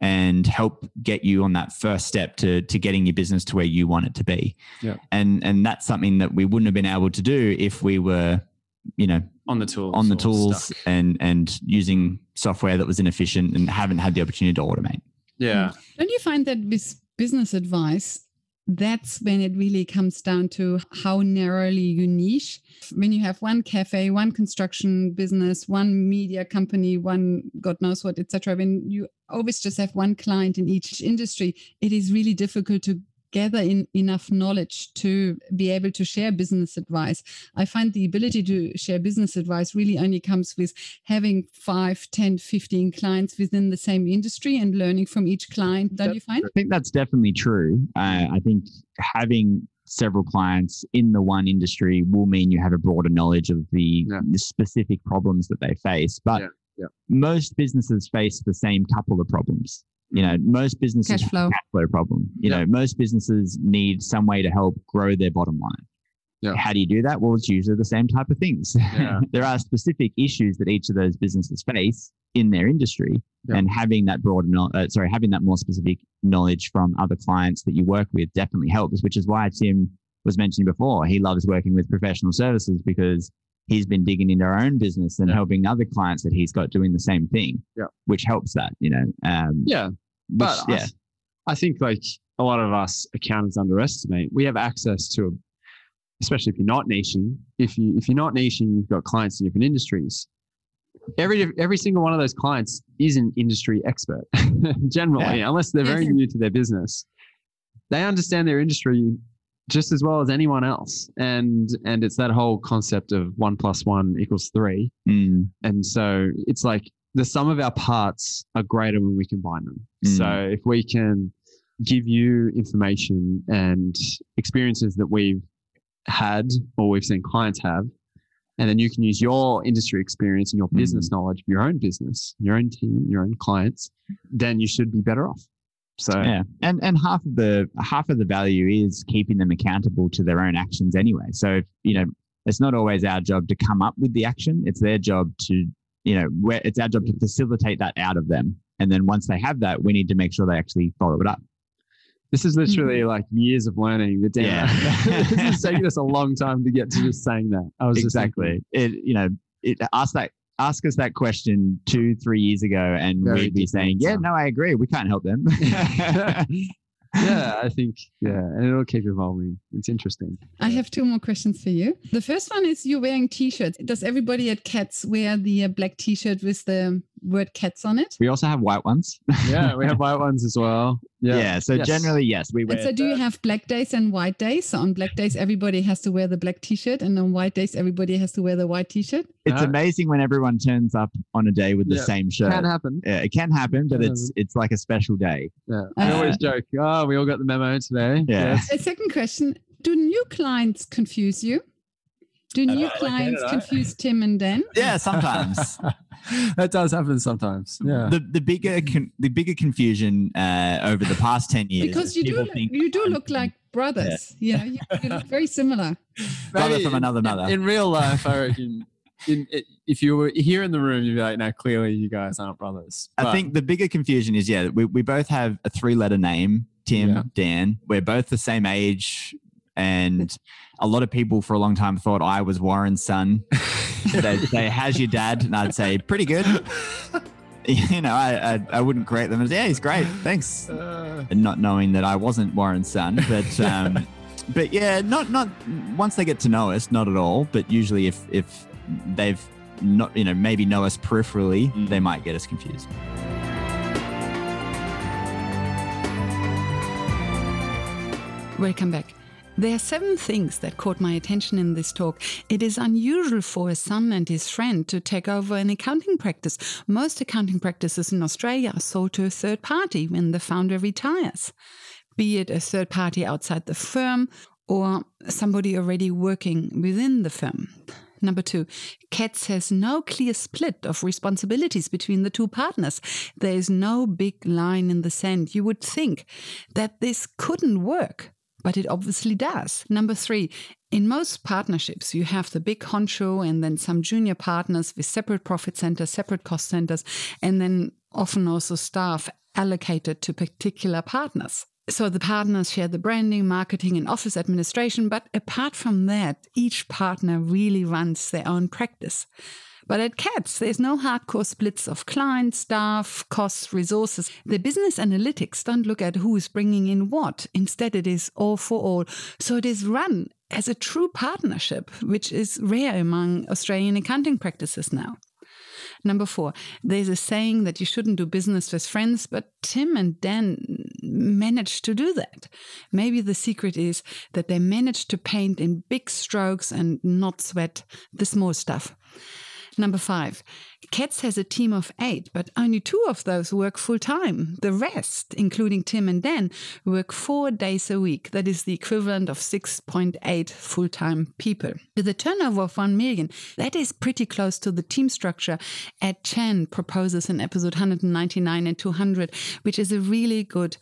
Speaker 1: and help get you on that first step to to getting your business to where you want it to be.
Speaker 4: Yeah.
Speaker 1: And and that's something that we wouldn't have been able to do if we were, you know,
Speaker 4: On the tools.
Speaker 1: on the tools
Speaker 4: stuck.
Speaker 1: and and using software that was inefficient and haven't had the opportunity to automate.
Speaker 4: Yeah.
Speaker 3: Don't you find that with business advice, that's when it really comes down to how narrowly you niche? When you have one cafe, one construction business, one media company, one God knows what, etc. When you always just have one client in each industry, it is really difficult to gather in enough knowledge to be able to share business advice. I find the ability to share business advice really only comes with having 5, 10, 15 clients within the same industry and learning from each client. Don't you find?
Speaker 1: I think that's definitely true. Uh, I think having several clients in the one industry will mean you have a broader knowledge of the,
Speaker 4: Yeah.
Speaker 1: the specific problems that they face. But
Speaker 4: Yeah, yeah.
Speaker 1: most businesses face the same couple of problems. You know, most businesses
Speaker 3: Cash
Speaker 1: have a
Speaker 3: flow.
Speaker 1: cash flow problem. You
Speaker 4: Yeah.
Speaker 1: know, most businesses need some way to help grow their bottom line.
Speaker 4: Yeah.
Speaker 1: How do you do that? Well, it's usually the same type of things. *laughs*
Speaker 4: Yeah.
Speaker 1: there are specific issues that each of those businesses face in their industry,
Speaker 4: Yeah.
Speaker 1: and having that broader, kno- uh, sorry, having that more specific knowledge from other clients that you work with definitely helps. Which is why Tim was mentioning before, he loves working with professional services because he's been digging into our own business and
Speaker 4: Yeah.
Speaker 1: helping other clients that he's got doing the same thing.
Speaker 4: Yeah.
Speaker 1: which helps that, you know. Um,
Speaker 4: Yeah.
Speaker 1: Which-
Speaker 4: But I,
Speaker 1: yeah,
Speaker 4: th- I think like a lot of us accountants underestimate. We have access to, a, especially if you're not niching. If you if you're not niching, you've got clients in different industries. Every every single one of those clients is an industry expert, *laughs* generally, unless they're very new to their business. They understand their industry just as well as anyone else, and and it's that whole concept of one plus one equals three.
Speaker 1: Mm,
Speaker 4: And so it's like the sum of our parts are greater when we combine them.
Speaker 1: Mm.
Speaker 4: So if we can give you information and experiences that we've had or we've seen clients have, and then you can use your industry experience and your business knowledge of your own business, your own team, your own clients, then you should be better off. So
Speaker 1: yeah, and and half of the half of the value is keeping them accountable to their own actions anyway. So if, you know, it's not always our job to come up with the action; it's their job to you know, where it's our job to facilitate that out of them. And then once they have that, we need to make sure they actually follow it up.
Speaker 4: this is literally mm-hmm. like years of learning. The damn
Speaker 1: Yeah. *laughs*
Speaker 4: this is taking us a *laughs* long time to get to just saying that. I was
Speaker 1: exactly.
Speaker 4: thinking,
Speaker 1: It you know, it ask that ask us that question two three years ago, and
Speaker 4: Very
Speaker 1: we'd be saying,
Speaker 4: different,
Speaker 1: yeah, no, I agree. We can't help them. *laughs*
Speaker 4: yeah, I think yeah, and it'll keep evolving. It's interesting.
Speaker 3: I have two more questions for you. The first one is you're wearing t-shirts. Does everybody at Cats wear the uh, black t-shirt with the word Cats on it?
Speaker 1: we also have white ones.
Speaker 4: Yeah, we have *laughs* white ones as well. Yeah.
Speaker 1: Yeah. so
Speaker 4: Yes.
Speaker 1: generally, yes, we wear.
Speaker 3: And so do you have black days and white days? So on black days, everybody has to wear the black t-shirt and on white days, everybody has to wear the white t-shirt?
Speaker 1: it's
Speaker 4: Uh,
Speaker 1: amazing when everyone turns up on a day with the
Speaker 4: Yeah,
Speaker 1: same shirt.
Speaker 4: Can happen.
Speaker 1: Yeah, it can happen, but
Speaker 4: Can
Speaker 1: it's it's like a special day.
Speaker 4: Yeah. I
Speaker 3: Uh,
Speaker 4: always joke. Oh, we all got the memo today.
Speaker 1: Yeah.
Speaker 3: A second question, do new clients confuse you? Do new
Speaker 4: like
Speaker 3: clients
Speaker 4: I-
Speaker 3: confuse Tim and Dan? *laughs*
Speaker 1: Yeah, sometimes. *laughs*
Speaker 4: that does happen sometimes. Yeah.
Speaker 1: the the bigger con- the bigger confusion uh, over the past ten years.
Speaker 3: Because you do look,
Speaker 1: think
Speaker 3: you do look like *laughs* brothers. Yeah, you, you look very similar.
Speaker 1: brother from another
Speaker 4: in-
Speaker 1: mother.
Speaker 4: In real life, I reckon in, it, if you were here in the room, you'd be like, no, clearly you guys aren't brothers.
Speaker 1: I think the bigger confusion is yeah, we, we both have a three letter name, Tim,
Speaker 4: Yeah.
Speaker 1: Dan. We're both the same age. And a lot of people for a long time thought I was Warren's son. *laughs* They'd say, How's your dad? And I'd say, Pretty good. *laughs* *laughs* You know, I, I, I wouldn't correct them as, Yeah, he's great. Thanks.
Speaker 4: Uh,
Speaker 1: And not knowing that I wasn't Warren's son. But, um, but yeah, not, not once they get to know us, not at all. But usually if, if they've not, you know, maybe know us peripherally,
Speaker 4: Mm.
Speaker 1: they might get us confused.
Speaker 3: Welcome back. There are seven things that caught my attention in this talk. It is unusual for a son and his friend to take over an accounting practice. Most accounting practices in Australia are sold to a third party when the founder retires, be it a third party outside the firm or somebody already working within the firm. Number two, CATS has no clear split of responsibilities between the two partners. There is no big line in the sand. You would think that this couldn't work, but it obviously does. Number three, in most partnerships, you have the big honcho and then some junior partners with separate profit centers, separate cost centers, and then often also staff allocated to particular partners. So the partners share the branding, marketing, and office administration, but apart from that, each partner really runs their own practice. But at CATS, there's no hardcore splits of clients, staff, costs, resources. The business analytics don't look at who is bringing in what. Instead, it is all for all. So it is run as a true partnership, which is rare among Australian accounting practices now. Number four, there's a saying that you shouldn't do business with friends, but Tim and Dan managed to do that. Maybe the secret is that they managed to paint in big strokes and not sweat the small stuff. Number five, Cats has a team of eight, but only two of those work full time. The rest, including Tim and Dan, work four days a week. That is the equivalent of 6.8 full time people. With a turnover of 1 million, that is pretty close to the team structure Ed Chan proposes in episode 199 and 200, which is a really good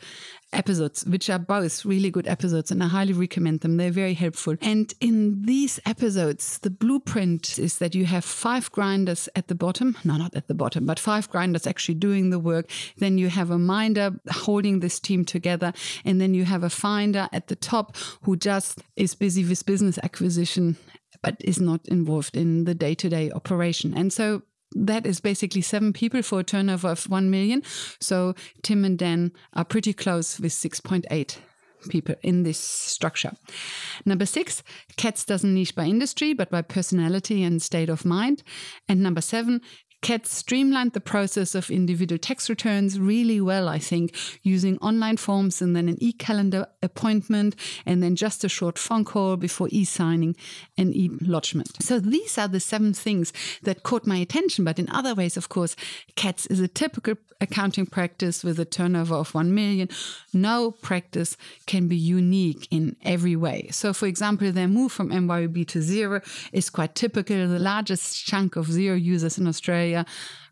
Speaker 3: episodes, which are both really good episodes, and I highly recommend them. They're very helpful. And in these episodes, the blueprint is that you have five grinders at the bottom. No, not at the bottom, but five grinders actually doing the work. Then you have a minder holding this team together. And then you have a finder at the top who just is busy with business acquisition, but is not involved in the day to day operation. And so that is basically seven people for a turnover of 1 million. So Tim and Dan are pretty close with 6.8 people in this structure. Number six, Cats doesn't niche by industry, but by personality and state of mind. And number seven, Cats streamlined the process of individual tax returns really well, I think, using online forms and then an e calendar appointment and then just a short phone call before e signing and e lodgement. So these are the seven things that caught my attention. But in other ways, of course, CATS is a typical accounting practice with a turnover of 1 million. No practice can be unique in every way. So, for example, their move from MYOB to Xero is quite typical. The largest chunk of Xero users in Australia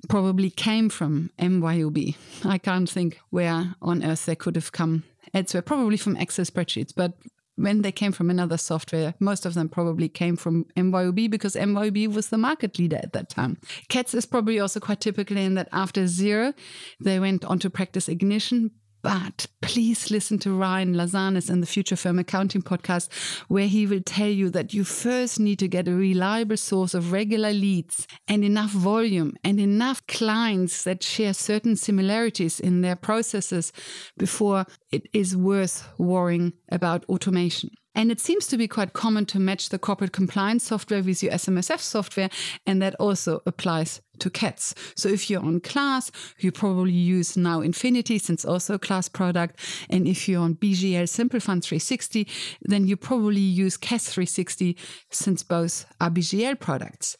Speaker 3: probably came from MYOB. I can't think where on earth they could have come elsewhere, probably from Excel spreadsheets, but when they came from another software, most of them probably came from MYOB because MYOB was the market leader at that time. CATS is probably also quite typical in that after Xero, they went on to practice ignition. But please listen to Ryan Lazanis in the Future Firm Accounting podcast, where he will tell you that you first need to get a reliable source of regular leads and enough volume and enough clients that share certain similarities in their processes before it is worth worrying about automation. And it seems to be quite common to match the corporate compliance software with your SMSF software, and that also applies to CATS. So if you're on Class, you probably use NowInfinity since also a Class product. And if you're on BGL Simple Fund 360, then you probably use CAS 360 since both are BGL products.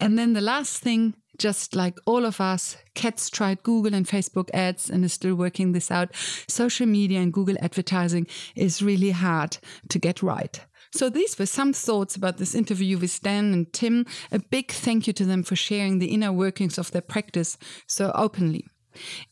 Speaker 3: And then the last thing, just like all of us, Cats tried Google and Facebook ads and is still working this out. Social media and Google advertising is really hard to get right. So these were some thoughts about this interview with Dan and Tim. A big thank you to them for sharing the inner workings of their practice so openly.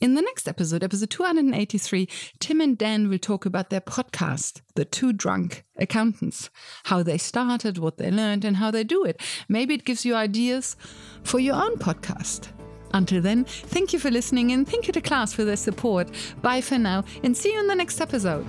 Speaker 3: In the next episode, episode 283, Tim and Dan will talk about their podcast, The Two Drunk Accountants, how they started, what they learned, and how they do it. Maybe it gives you ideas for your own podcast. Until then, thank you for listening and thank you to class for their support. Bye for now and see you in the next episode.